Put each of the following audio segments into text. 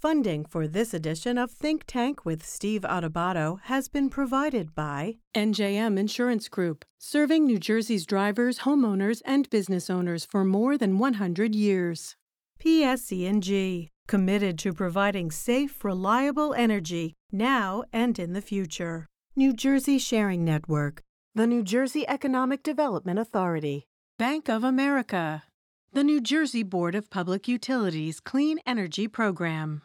Funding for this edition of Think Tank with Steve Adubato has been provided by NJM Insurance Group, serving New Jersey's drivers, homeowners, and business owners for more than 100 years. PSE&G, committed to providing safe, reliable energy now and in the future. New Jersey Sharing Network, the New Jersey Economic Development Authority, Bank of America, the New Jersey Board of Public Utilities Clean Energy Program.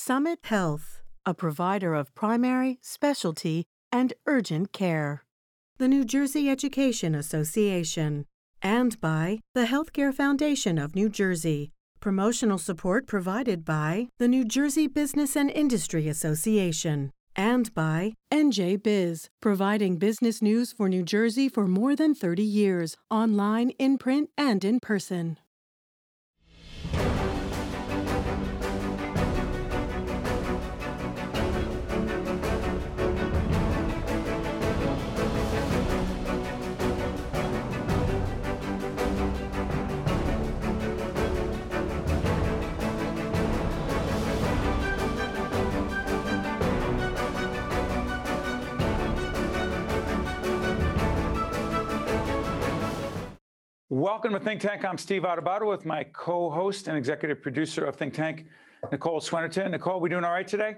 Summit Health, a provider of primary, specialty, and urgent care. The New Jersey Education Association. And by the Healthcare Foundation of New Jersey. Promotional support provided by the New Jersey Business and Industry Association. And by NJ Biz, providing business news for New Jersey for more than 30 years, online, in print, and in person. Welcome to Think Tank. I'm Steve Adubato with my co-host and executive producer of Think Tank, Nicole Swenerton. Nicole, we doing all right today?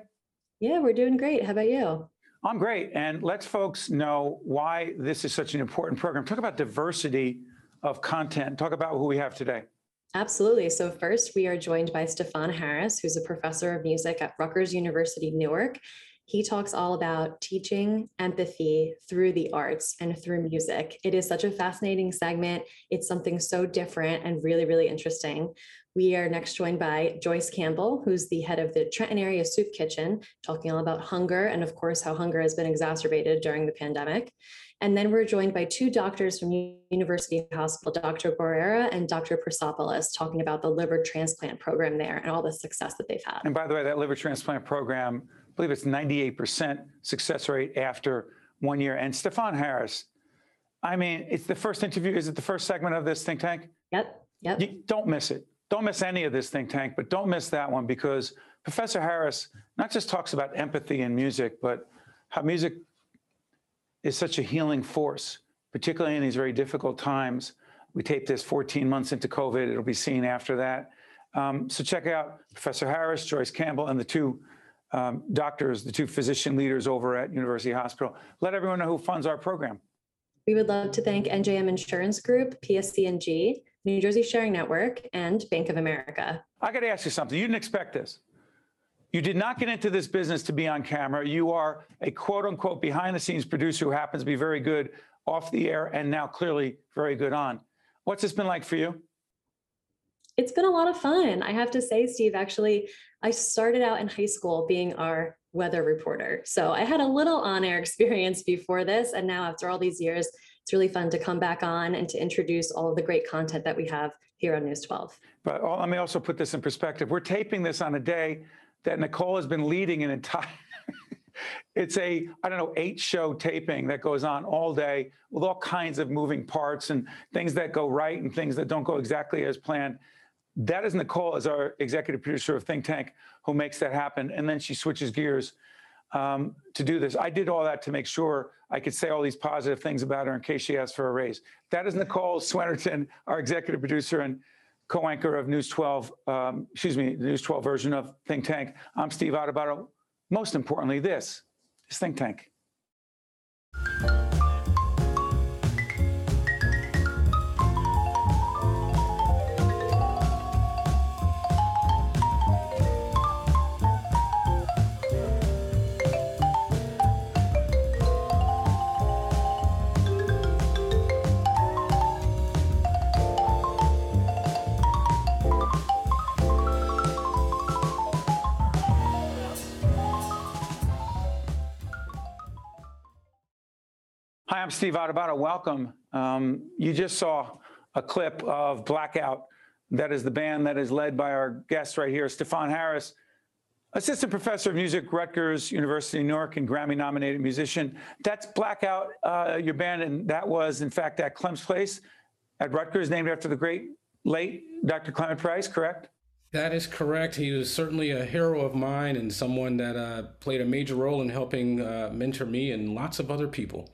Yeah, we're doing great. How about you? I'm great. And let's folks know why this is such an important program. Talk about diversity of content. Talk about who we have today. Absolutely. So, first, we are joined by Stefon Harris, who's a professor of music at Rutgers University, Newark. He talks all about teaching empathy through the arts and through music. It is such a fascinating segment. It's something so different and really, really interesting. We are next joined by Joyce Campbell, who's the head of the Trenton Area Soup Kitchen, talking all about hunger and, of course, how hunger has been exacerbated during the pandemic. And then we're joined by two doctors from University Hospital, Dr. Guerrera and Dr. Pyrsopoulos, talking about the liver transplant program there and all the success that they've had. And by the way, that liver transplant program believe it's 98% success rate after one year. And Stefon Harris, I mean, it's the first interview. Is it the first segment of this think tank? Yep. Yep. You, don't miss it. Don't miss any of this think tank, but don't miss that one because Professor Harris not just talks about empathy in music, but how music is such a healing force, particularly in these very difficult times. We taped this 14 months into COVID. It'll be seen after that. Um, so check out Professor Harris, Joyce Campbell, and the two um, doctors, the two physician leaders over at University Hospital. Let everyone know who funds our program. We would love to thank NJM Insurance Group, PSE&G, New Jersey Sharing Network, and Bank of America. I got to ask you something. You didn't expect this. You did not get into this business to be on camera. You are a quote unquote behind the scenes producer who happens to be very good off the air and now clearly very good on. What's this been like for you? It's been a lot of fun. I have to say, Steve, actually, I started out in high school being our weather reporter. So I had a little on air experience before this. And now, after all these years, it's really fun to come back on and to introduce all of the great content that we have here on News 12. But oh, let me also put this in perspective. We're taping this on a day that Nicole has been leading an entire. it's a i don't know eight show taping that goes on all day with all kinds of moving parts and things that go right and things that don't go exactly as planned that is Nicole as our executive producer of Think Tank who makes that happen. And then she switches gears um, to do this. I did all that to make sure I could say all these positive things about her in case she asked for a raise. That is Nicole Swenerton, our executive producer and co-anchor of News 12, um, excuse me, the News 12 version of Think Tank. I'm Steve Adubato. Most importantly, this is Think Tank. I'm Steve Adubato. Welcome. Um, you just saw a clip of Blackout. That is the band that is led by our guest right here, Stefon Harris, assistant professor of music, Rutgers University, Newark, and Grammy-nominated musician. That's Blackout, uh, your band, and that was, in fact, at Clem's Place at Rutgers, named after the great late Dr. Clement Price, correct? That is correct. He was certainly a hero of mine and someone that uh, played a major role in helping uh, mentor me and lots of other people.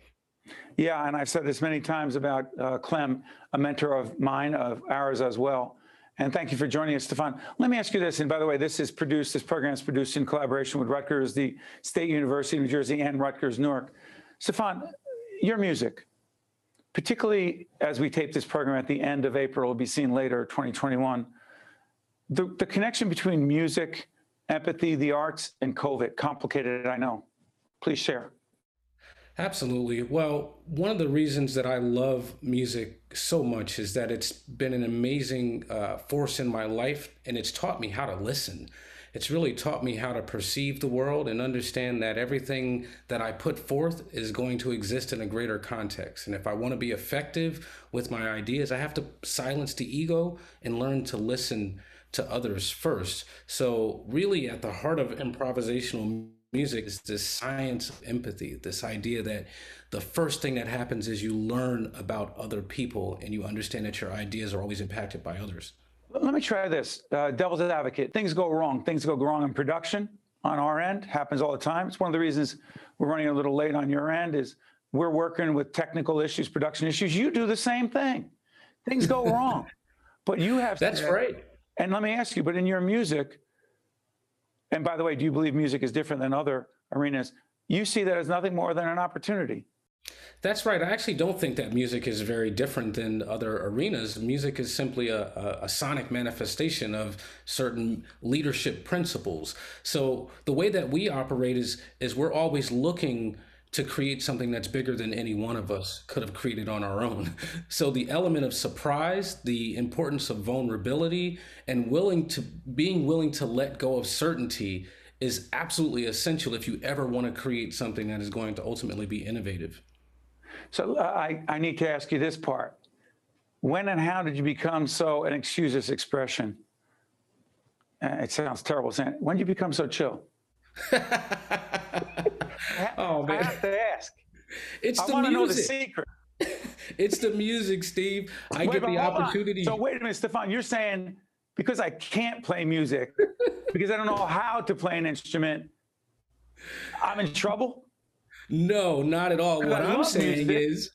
Yeah, and I've said this many times about uh, Clem, a mentor of mine, of ours as well. And thank you for joining us, Stefon. Let me ask you this. And by the way, this is produced, this program is produced in collaboration with Rutgers, the State University of New Jersey, and Rutgers Newark. Stefon, your music, particularly as we tape this program at the end of April, will be seen later, 2021 the, the connection between music, empathy, the arts, and COVID, complicated, I know. Please share. Absolutely. Well, one of the reasons that I love music so much is that it's been an amazing uh, force in my life and it's taught me how to listen. It's really taught me how to perceive the world and understand that everything that I put forth is going to exist in a greater context. And if I want to be effective with my ideas, I have to silence the ego and learn to listen to others first. So, really, at the heart of improvisational music is this science of empathy, this idea that the first thing that happens is you learn about other people and you understand that your ideas are always impacted by others. Let me try this. Uh, devil's advocate. Things go wrong. Things go wrong in production on our end. Happens all the time. It's one of the reasons we're running a little late on your end is we're working with technical issues, production issues. You do the same thing. Things go wrong. But you have That's right. And let me ask you, but in your music, and by the way, do you believe music is different than other arenas? You see that as nothing more than an opportunity. That's right. I actually don't think that music is very different than other arenas. Music is simply a, a, a, sonic manifestation of certain leadership principles. So the way that we operate is is we're always looking to create something that's bigger than any one of us could have created on our own. So the element of surprise, the importance of vulnerability and willing to being willing to let go of certainty is absolutely essential if you ever want to create something that is going to ultimately be innovative. So uh, I, I need to ask you this part. When and how did you become so, and excuse this expression, uh, it sounds terrible saying, when did you become so chill? oh man, I have to ask. It's I the music. Know the secret. it's the music, Steve. I wait, get the opportunity. So wait a minute, Stefon. You're saying because I can't play music, because I don't know how to play an instrument, I'm in trouble? No, not at all. What I'm saying music. is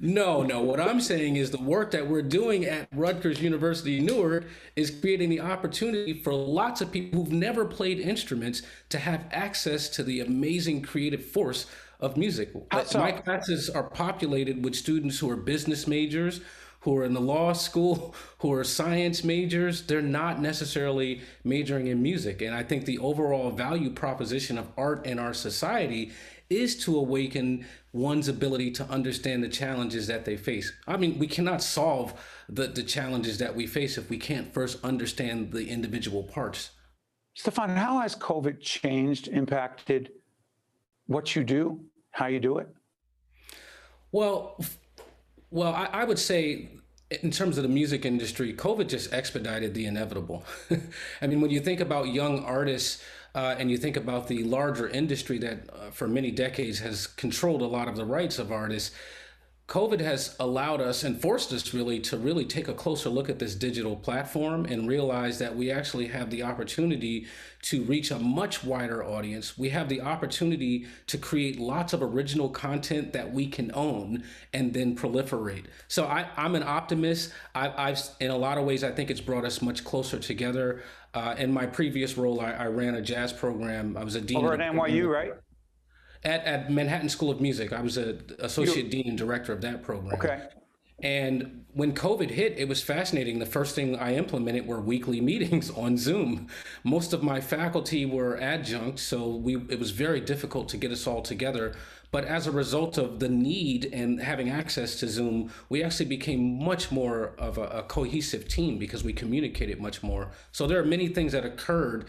no, no. What I'm saying is the work that we're doing at Rutgers University Newark is creating the opportunity for lots of people who've never played instruments to have access to the amazing creative force of music. My classes are populated with students who are business majors, who are in the law school, who are science majors. They're not necessarily majoring in music. And I think the overall value proposition of art in our society is to awaken one's ability to understand the challenges that they face. I mean, we cannot solve the, the challenges that we face if we can't first understand the individual parts. Stefon, how has COVID changed, impacted what you do, how you do it? Well, well, I, I would say in terms of the music industry, COVID just expedited the inevitable. I mean, when you think about young artists uh, and you think about the larger industry that uh, for many decades has controlled a lot of the rights of artists, COVID has allowed us and forced us really to really take a closer look at this digital platform and realize that we actually have the opportunity to reach a much wider audience. We have the opportunity to create lots of original content that we can own and then proliferate. So I, am an optimist. I, have in a lot of ways, I think it's brought us much closer together. Uh, in my previous role, I, I, ran a jazz program. I was a dean. Over at NYU, right? At, at Manhattan School of Music. I was a associate dean and director of that program. Okay. And when COVID hit, it was fascinating. The first thing I implemented were weekly meetings on Zoom. Most of my faculty were adjunct, so we it was very difficult to get us all together. But as a result of the need and having access to Zoom, we actually became much more of a, a cohesive team because we communicated much more. So there are many things that occurred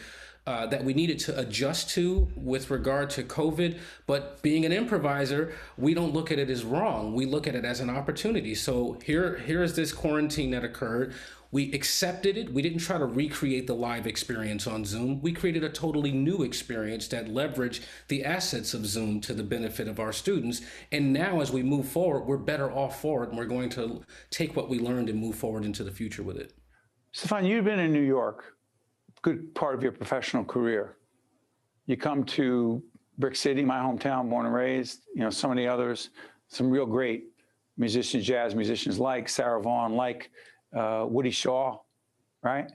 uh, that we needed to adjust to with regard to COVID. But being an improviser, we don't look at it as wrong. We look at it as an opportunity. So here, here is this quarantine that occurred. We accepted it. We didn't try to recreate the live experience on Zoom. We created a totally new experience that leveraged the assets of Zoom to the benefit of our students. And now, as we move forward, we're better off for it, and we're going to take what we learned and move forward into the future with it. Stefon, you've been in New York good part of your professional career. You come to Brick City, my hometown, born and raised, you know, so many others, some real great musicians, jazz musicians like Sarah Vaughan, like uh, Woody Shaw, right?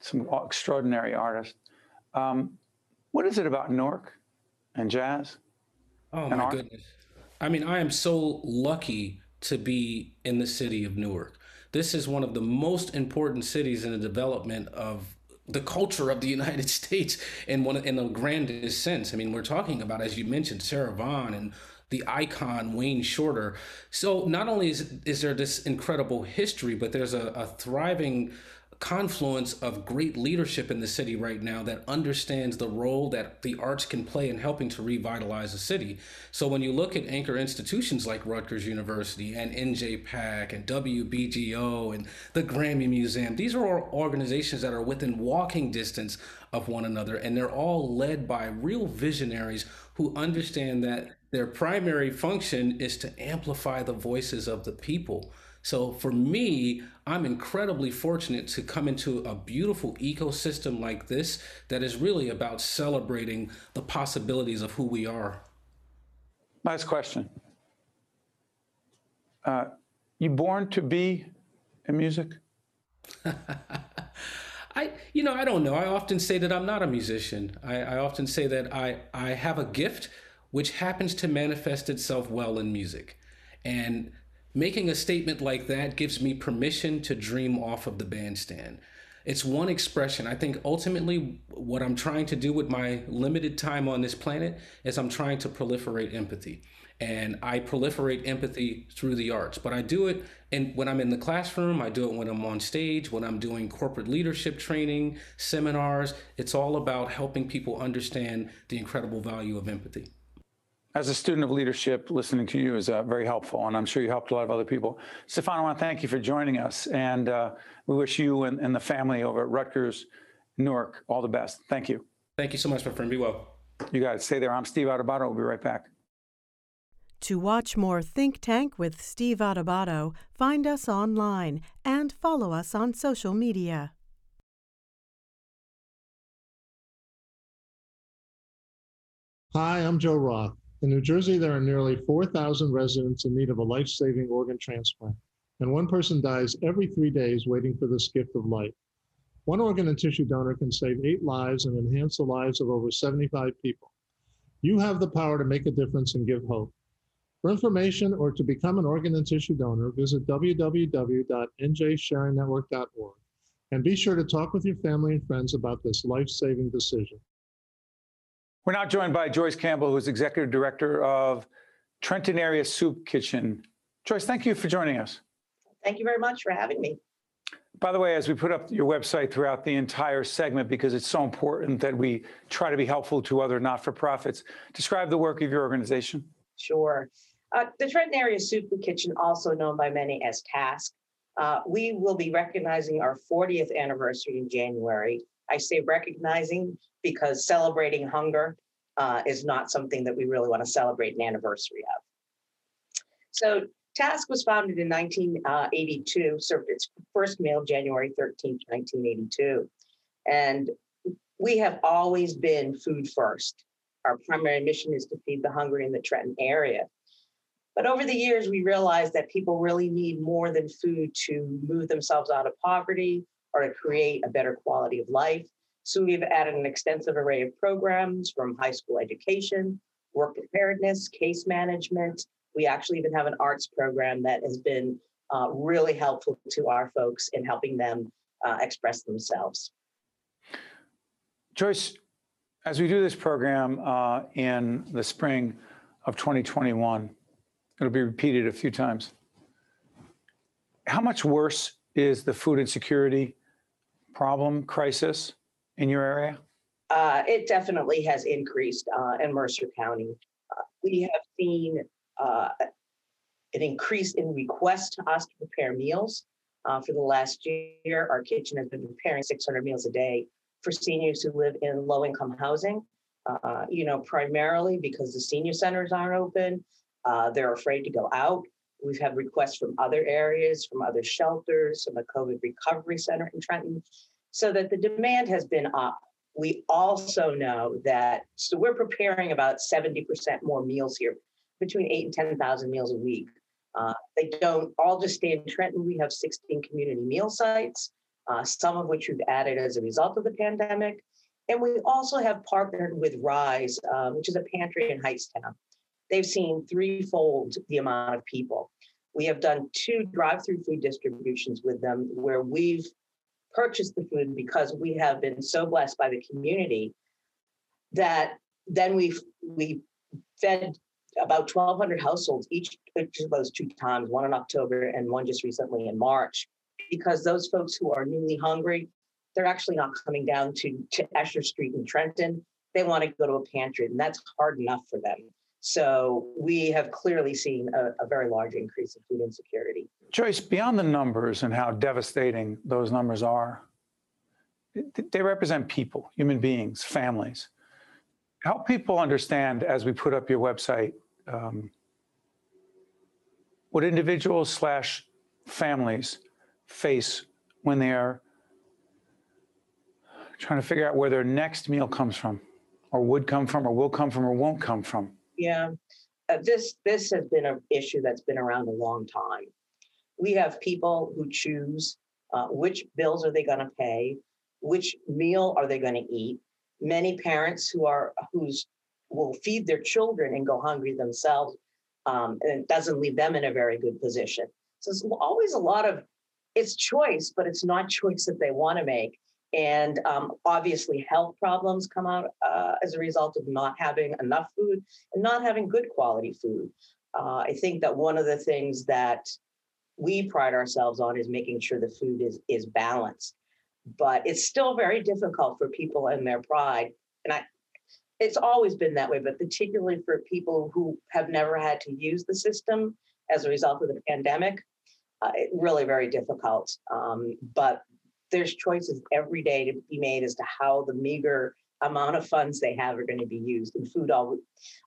Some extraordinary artists. Um, what is it about Newark and jazz? Oh and my art? goodness. I mean, I am so lucky to be in the city of Newark. This is one of the most important cities in the development of the culture of the United States in one in the grandest sense. I mean, we're talking about, as you mentioned, Sarah Vaughan and the icon Wayne Shorter. So not only is, is there this incredible history, but there's a, a thriving confluence of great leadership in the city right now that understands the role that the arts can play in helping to revitalize a city. So when you look at anchor institutions like Rutgers University and NJPAC and WBGO and the Grammy Museum, these are all organizations that are within walking distance of one another and they're all led by real visionaries who understand that their primary function is to amplify the voices of the people. So for me, I'm incredibly fortunate to come into a beautiful ecosystem like this that is really about celebrating the possibilities of who we are. Last question. Uh, you born to be in music? I, you know, I don't know. I often say that I'm not a musician. I, I often say that I, I have a gift which happens to manifest itself well in music. And Making a statement like that gives me permission to dream off of the bandstand. It's one expression. I think ultimately what I'm trying to do with my limited time on this planet is I'm trying to proliferate empathy. And I proliferate empathy through the arts, but I do it and when I'm in the classroom, I do it when I'm on stage, when I'm doing corporate leadership training, seminars. It's all about helping people understand the incredible value of empathy as a student of leadership, listening to you is uh, very helpful, and I'm sure you helped a lot of other people. Stefon, I want to thank you for joining us, and uh, we wish you and, and, the family over at Rutgers Newark all the best. Thank you. Thank you so much, my friend. Be well. You guys stay there. I'm Steve Adubato. We'll be right back. To watch more Think Tank with Steve Adubato, find us online and follow us on social media. Hi, I'm Joe Roth. In New Jersey, there are nearly 4,000 residents in need of a life saving organ transplant, and one person dies every three days waiting for this gift of life. One organ and tissue donor can save eight lives and enhance the lives of over 75 people. You have the power to make a difference and give hope. For information or to become an organ and tissue donor, visit www.njsharingnetwork.org and be sure to talk with your family and friends about this life saving decision. We're now joined by Joyce Campbell, who's Executive Director of Trenton Area Soup Kitchen. Joyce, thank you for joining us. Thank you very much for having me. By the way, as we put up your website throughout the entire segment, because it's so important that we try to be helpful to other not for profits, describe the work of your organization. Sure. Uh, the Trenton Area Soup Kitchen, also known by many as TASK, uh, we will be recognizing our 40th anniversary in January. I say recognizing because celebrating hunger uh, is not something that we really want to celebrate an anniversary of. So Task was founded in 1982, served its first meal January 13th, 1982. And we have always been food first. Our primary mission is to feed the hungry in the Trenton area. But over the years, we realized that people really need more than food to move themselves out of poverty or to create a better quality of life. So we've added an extensive array of programs from high school education, work preparedness, case management. We actually even have an arts program that has been uh, really helpful to our folks in helping them uh, express themselves. Joyce, as we do this program uh, in the spring of 2021, it'll be repeated a few times. How much worse is the food insecurity problem, crisis in your area? Uh, it definitely has increased uh, in Mercer County. Uh, we have seen uh, an increase in requests to us to prepare meals. Uh, for the last year, our kitchen has been preparing 600 meals a day for seniors who live in low income housing. Uh, you know, primarily because the senior centers aren't open, they're afraid to go out. We've had requests from other areas, from other shelters, from the COVID Recovery Center in Trenton. So that the demand has been up. We also know that, so we're preparing about 70% more meals here, between eight and 10,000 meals a week. Uh, they don't all just stay in Trenton. We have 16 community meal sites, uh, some of which we've added as a result of the pandemic. And we also have partnered with Rise, uh, which is a pantry in Hightstown. They've seen threefold the amount of people. We have done two drive through food distributions with them where we've purchased the food because we have been so blessed by the community that then we've we fed about 1,200 households each, each of those two times, one in October and one just recently in March, because those folks who are newly hungry, they're actually not coming down to, to Escher Street in Trenton. They want to go to a pantry, and that's hard enough for them. So we have clearly seen a, a very large increase in food insecurity. Joyce, beyond the numbers and how devastating those numbers are, they represent people, human beings, families. Help people understand as we put up your website um, what individuals slash families face when they are trying to figure out where their next meal comes from, or would come from, or will come from, or won't come from. Yeah, uh, this this has been an issue that's been around a long time. We have people who choose uh, which bills are they going to pay, which meal are they going to eat. Many parents who are who's will feed their children and go hungry themselves, um, and it doesn't leave them in a very good position. So it's always a lot of it's choice, but it's not choice that they want to make. And um, obviously, health problems come out uh, as a result of not having enough food and not having good quality food. Uh, I think that one of the things that we pride ourselves on is making sure the food is is balanced. But it's still very difficult for people and their pride. And I, it's always been that way, but particularly for people who have never had to use the system as a result of the pandemic, uh, really very difficult. Um, but there's choices every day to be made as to how the meager amount of funds they have are going to be used, and food always,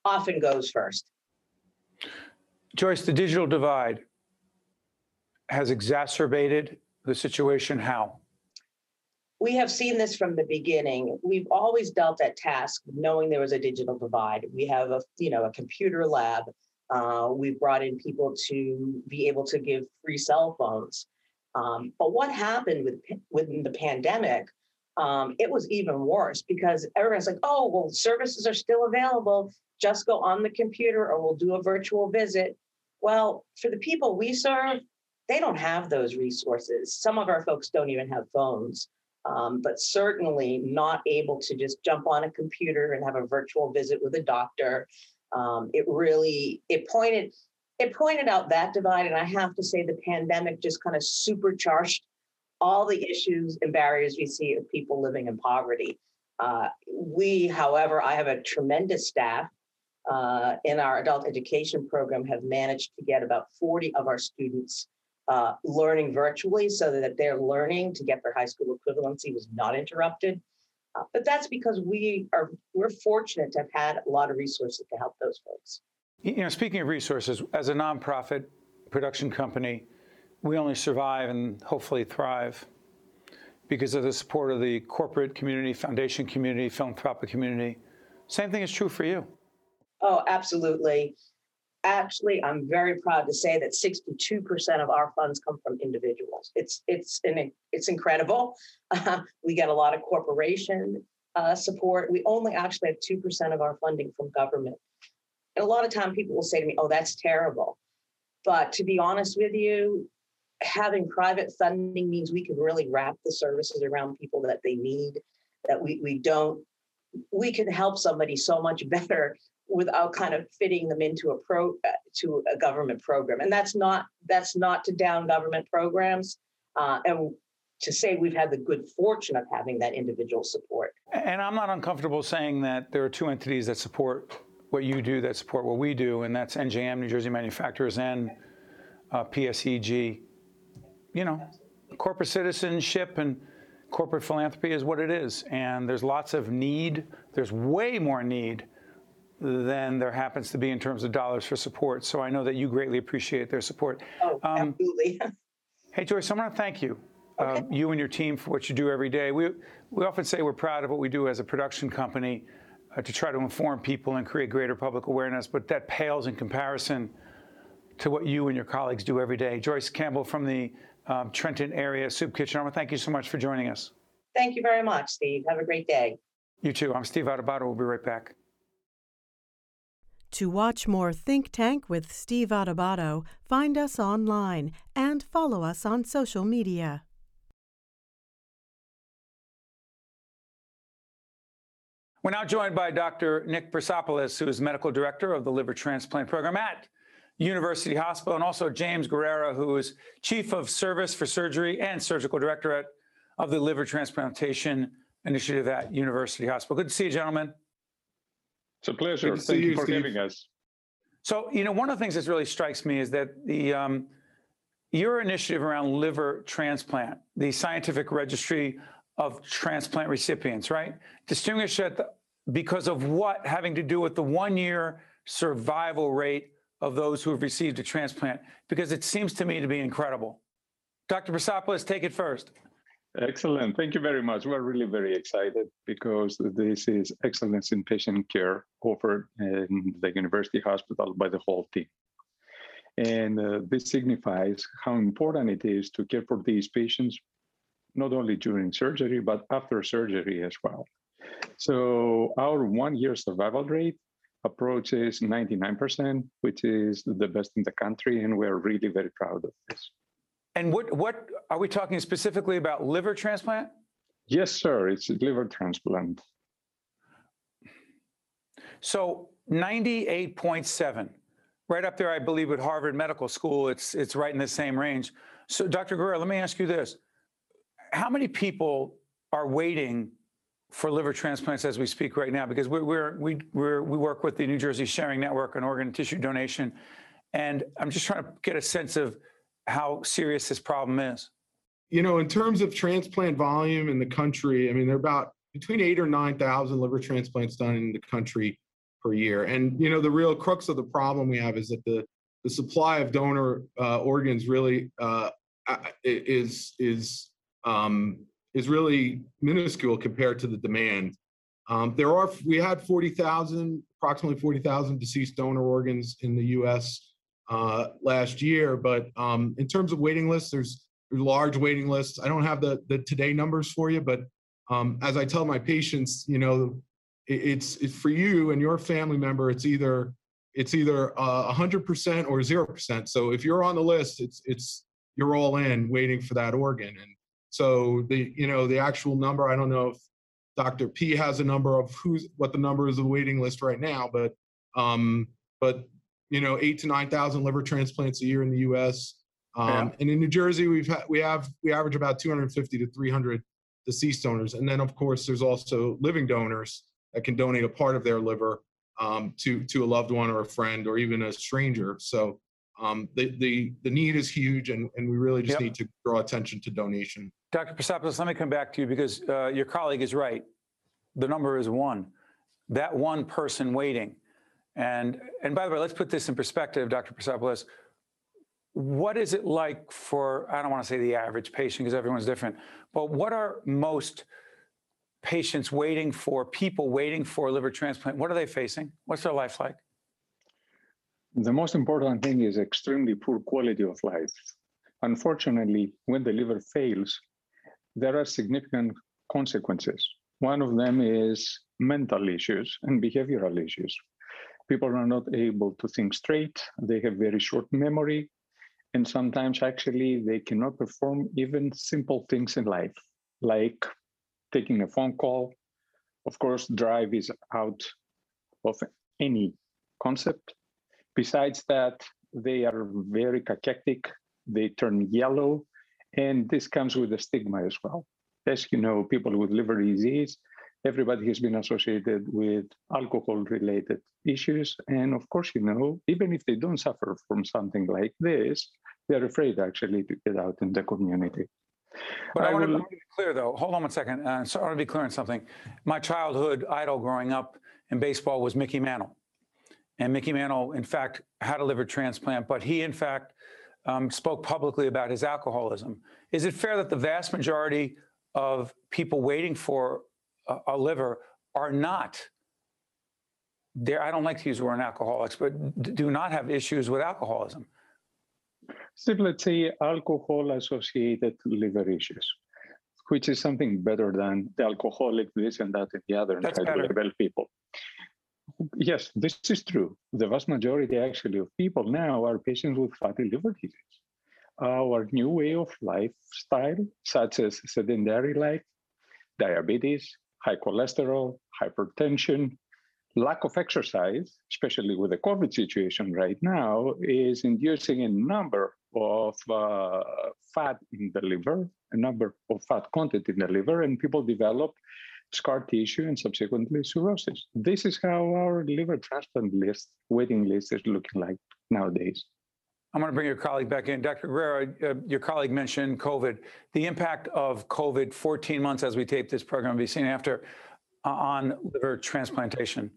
often goes first. Joyce, the digital divide has exacerbated the situation. How? we have seen this from the beginning. We've always dealt at task knowing there was a digital divide. We have a you know a computer lab. Uh, we've brought in people to be able to give free cell phones. Um, but what happened with within the pandemic? Um, it was even worse because everyone's like, "Oh, well, services are still available. Just go on the computer, or we'll do a virtual visit." Well, for the people we serve, they don't have those resources. Some of our folks don't even have phones um, but certainly not able to just jump on a computer and have a virtual visit with a doctor. Um, it really it pointed it pointed out that divide, and I have to say the pandemic just kind of supercharged all the issues and barriers we see of people living in poverty. Uh, we, however, I have a tremendous staff uh, in our adult education program have managed to get about 40 of our students uh, learning virtually so that their learning to get their high school equivalency was not interrupted. Uh, but that's because we are we're fortunate to have had a lot of resources to help those folks. You know, speaking of resources, as a nonprofit production company, we only survive and hopefully thrive because of the support of the corporate community, foundation community, philanthropic community. Same thing is true for you. Oh, absolutely. Actually i'm very proud to say that 62% of our funds come from individuals. It's it's an, it's incredible. Uh, we get a lot of corporation uh, support. We only actually have 2% of our funding from government and a lot of time people will say to me oh that's terrible. But to be honest with you having private funding means we can really wrap the services around people that they need that we, we don't we can help somebody so much better without kind of fitting them into a pro to a government program. And that's not that's not to down government programs uh, and to say we've had the good fortune of having that individual support. And i'm not uncomfortable saying that there are two entities that support what you do that support what we do and that's njm new jersey manufacturers and uh, pseg you know corporate citizenship and corporate philanthropy is what it is and there's lots of need there's way more need than there happens to be in terms of dollars for support. So I know that you greatly appreciate their support. Oh, um, absolutely. hey, Joyce, I want to thank you. okay. um, you and your team for what you do every day. We, we often say we're proud of what we do as a production company uh, to try to inform people and create greater public awareness, but that pales in comparison to what you and your colleagues do every day. Joyce Campbell from the um, Trenton area soup kitchen. I want to thank you so much for joining us. Thank you very much, Steve. Have a great day. You too. I'm Steve Adubato. We'll be right back. To watch more Think Tank with Steve Adubato, find us online and follow us on social media. We're now joined by Dr. Nick Pyrsopoulos, who is medical director of the liver transplant program at University Hospital, and also James Guerrera, who is chief of service for surgery and surgical director at, of the liver transplantation initiative at University Hospital. Good to see you, gentlemen. It's a pleasure. Thank you, you for Steve. having us. So, you know, one of the things that really strikes me is that the um, your initiative around liver transplant, the scientific registry of transplant recipients, right? Distinguish the, because of what having to do with the one year survival rate of those who have received a transplant, because it seems to me to be incredible. Dr. Pyrsopoulos, take it first. Excellent. Thank you very much. We're really very excited because this is excellence in patient care offered in the university hospital by the whole team. And uh, this signifies how important it is to care for these patients not only during surgery, but after surgery as well. So our one year survival rate approaches 99%, which is the best in the country. And we're really very proud of this. And what, what are we talking specifically about liver transplant? Yes, sir. It's liver transplant. So 98.7, right up there, I believe, with Harvard Medical School. It's, it's right in the same range. So, Dr. Guerrera, let me ask you this how many people are waiting for liver transplants as we speak right now? Because we're, we're, we, we're, we work with the New Jersey Sharing Network on organ and tissue donation. And I'm just trying to get a sense of how serious this problem is. You know, in terms of transplant volume in the country, I mean, there are about between eight or 9,000 liver transplants done in the country per year. And, you know, the real crux of the problem we have is that the, the supply of donor uh, organs really uh, is, is um, is really minuscule compared to the demand. Um, there are we had 40,000, approximately 40,000 deceased donor organs in the U.S. Uh, last year, but um, in terms of waiting lists, there's, large waiting lists. I don't have the the today numbers for you, but um, as I tell my patients, you know, it, it's it's for you and your family member. It's either it's either uh, 100% or 0%. So if you're on the list, it's it's you're all in waiting for that organ. And so the you know the actual number, I don't know if Dr. P has a number of who's what the number is of the waiting list right now, but um, but you know eight to nine thousand liver transplants a year in the U.S. Um, yeah. And in New Jersey, we've ha- we have we average about 250 to 300 deceased donors, and then of course there's also living donors that can donate a part of their liver um, to to a loved one or a friend or even a stranger. So um, the, the the need is huge, and, and we really just yep. need to draw attention to donation. Dr. Pyrsopoulos, let me come back to you because uh, your colleague is right. The number is one. That one person waiting. And, and by the way, let's put this in perspective, Dr. Pyrsopoulos. What is it like for, I don't want to say the average patient because everyone's different, but what are most patients waiting for, people waiting for liver transplant? What are they facing? What's their life like? The most important thing is extremely poor quality of life. Unfortunately, when the liver fails, there are significant consequences. One of them is mental issues and behavioral issues. People are not able to think straight, they have very short memory, and sometimes actually they cannot perform even simple things in life, like taking a phone call. Of course, drive is out of any concept. Besides that, they are very cachectic, they turn yellow, and this comes with a stigma as well. As you know, people with liver disease, everybody has been associated with alcohol related issues. And of course, you know, even if they don't suffer from something like this, they're afraid actually to get out in the community. But I, I want, will... to, be clear though. Hold on one second. Uh, so I want to be clear on something. My childhood idol growing up in baseball was Mickey Mantle. And Mickey Mantle, in fact, had a liver transplant, but he, in fact, um, spoke publicly about his alcoholism. Is it fair that the vast majority of people waiting for a, a liver are not? There, I don't like to use the word alcoholics, but do not have issues with alcoholism. Steve, let's say alcohol-associated liver issues, which is something better than the alcoholic this and that and the other and That's better. people. Yes, this is true. The vast majority actually of people now are patients with fatty liver disease. Our new way of lifestyle, such as sedentary life, diabetes, high cholesterol, hypertension, lack of exercise, especially with the COVID situation right now, is inducing a number of uh, fat in the liver, a number of fat content in the liver, and people develop scar tissue and subsequently cirrhosis. This is how our liver transplant list, waiting list is looking like nowadays. I'm going to bring your colleague back in. Dr. Guerrera, uh, your colleague mentioned COVID. The impact of COVID 14 months as we tape this program will be seen after uh, on liver transplantation.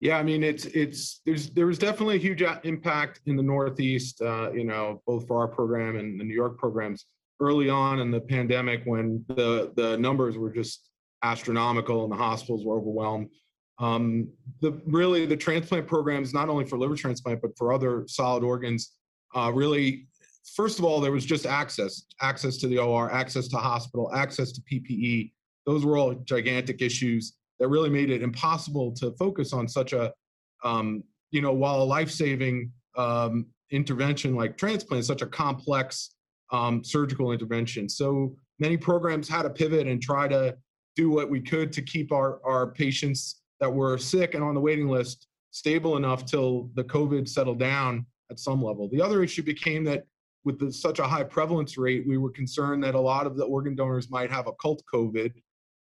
Yeah, I mean, it's it's there's there was definitely a huge impact in the Northeast, uh, you know, both for our program and the New York programs early on in the pandemic when the the numbers were just astronomical and the hospitals were overwhelmed. Um, the really the transplant programs, not only for liver transplant but for other solid organs, uh, really, first of all, there was just access, access to the OR, access to hospital, access to PPE. Those were all gigantic issues that really made it impossible to focus on such a, um, you know, while a life-saving um, intervention like transplant is such a complex um, surgical intervention. So many programs had to pivot and try to do what we could to keep our, our patients that were sick and on the waiting list stable enough till the COVID settled down at some level. The other issue became that with the, such a high prevalence rate, we were concerned that a lot of the organ donors might have occult COVID.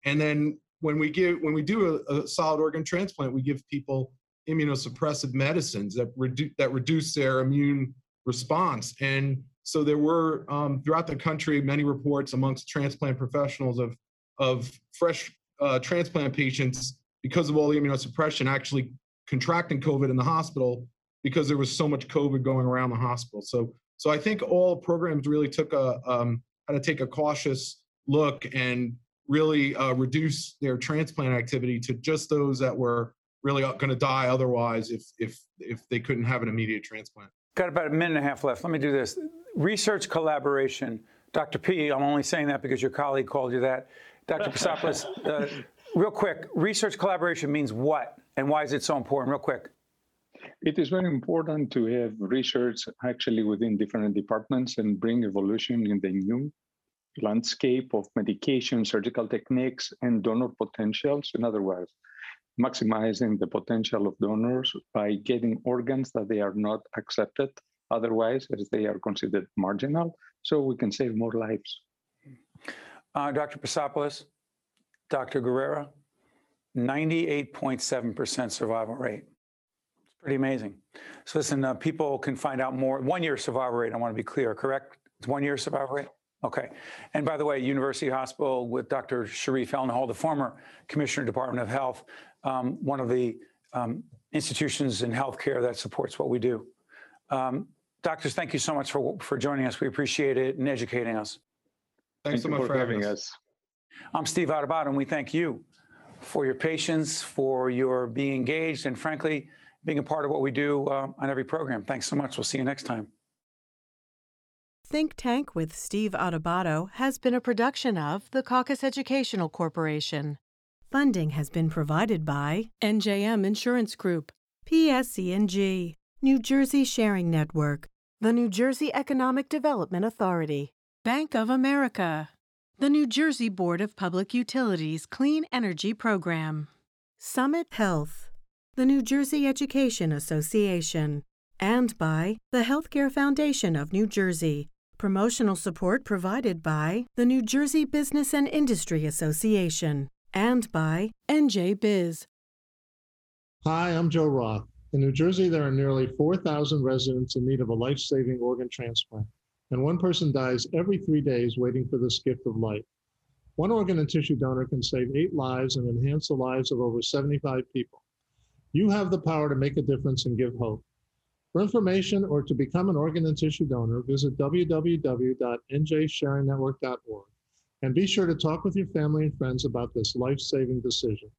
And then when we give when we do a, a solid organ transplant, we give people immunosuppressive medicines that reduce that reduce their immune response. And so there were um, throughout the country many reports amongst transplant professionals of of fresh uh, transplant patients because of all the immunosuppression actually contracting COVID in the hospital because there was so much COVID going around the hospital. So so I think all programs really took a um, had to take a cautious look and really uh, reduce their transplant activity to just those that were really going to die otherwise if if if they couldn't have an immediate transplant. Got about a minute and a half left. Let me do this. Research collaboration. Dr. P, I'm only saying that because your colleague called you that. Dr. Pyrsopoulos, uh, real quick, research collaboration means what and why is it so important? Real quick. It is very important to have research actually within different departments and bring evolution in the new landscape of medication, surgical techniques, and donor potentials. In other words, maximizing the potential of donors by getting organs that they are not accepted otherwise, as they are considered marginal, so we can save more lives. Uh, Dr. Pyrsopoulos, Dr. Guerrera, 98.7% survival rate. It's pretty amazing. So listen, uh, people can find out more. One year survival rate, I want to be clear, correct? It's one year survival rate? Okay. And by the way, University Hospital with Dr. Shereef Elnahal, the former Commissioner Department of Health, um, one of the um, institutions in healthcare that supports what we do. Um, doctors, thank you so much for, for joining us. We appreciate it and educating us. Thanks Thank so much for for having having us. us. I'm Steve Adubato, and we thank you for your patience, for your being engaged, and frankly, being a part of what we do uh, on every program. Thanks so much. We'll see you next time. Think Tank with Steve Adubato has been a production of the Caucus Educational Corporation. Funding has been provided by NJM Insurance Group, PSE&G, New Jersey Sharing Network, the New Jersey Economic Development Authority, Bank of America, the New Jersey Board of Public Utilities Clean Energy Program, Summit Health, the New Jersey Education Association, and by the Healthcare Foundation of New Jersey. Promotional support provided by the New Jersey Business and Industry Association and by NJ Biz. Hi, I'm Joe Roth. In New Jersey, there are nearly 4,000 residents in need of a life saving organ transplant, and one person dies every three days waiting for this gift of life. One organ and tissue donor can save eight lives and enhance the lives of over 75 people. You have the power to make a difference and give hope. For information or to become an organ and tissue donor, visit www.njsharingnetwork.org. And be sure to talk with your family and friends about this life-saving decision.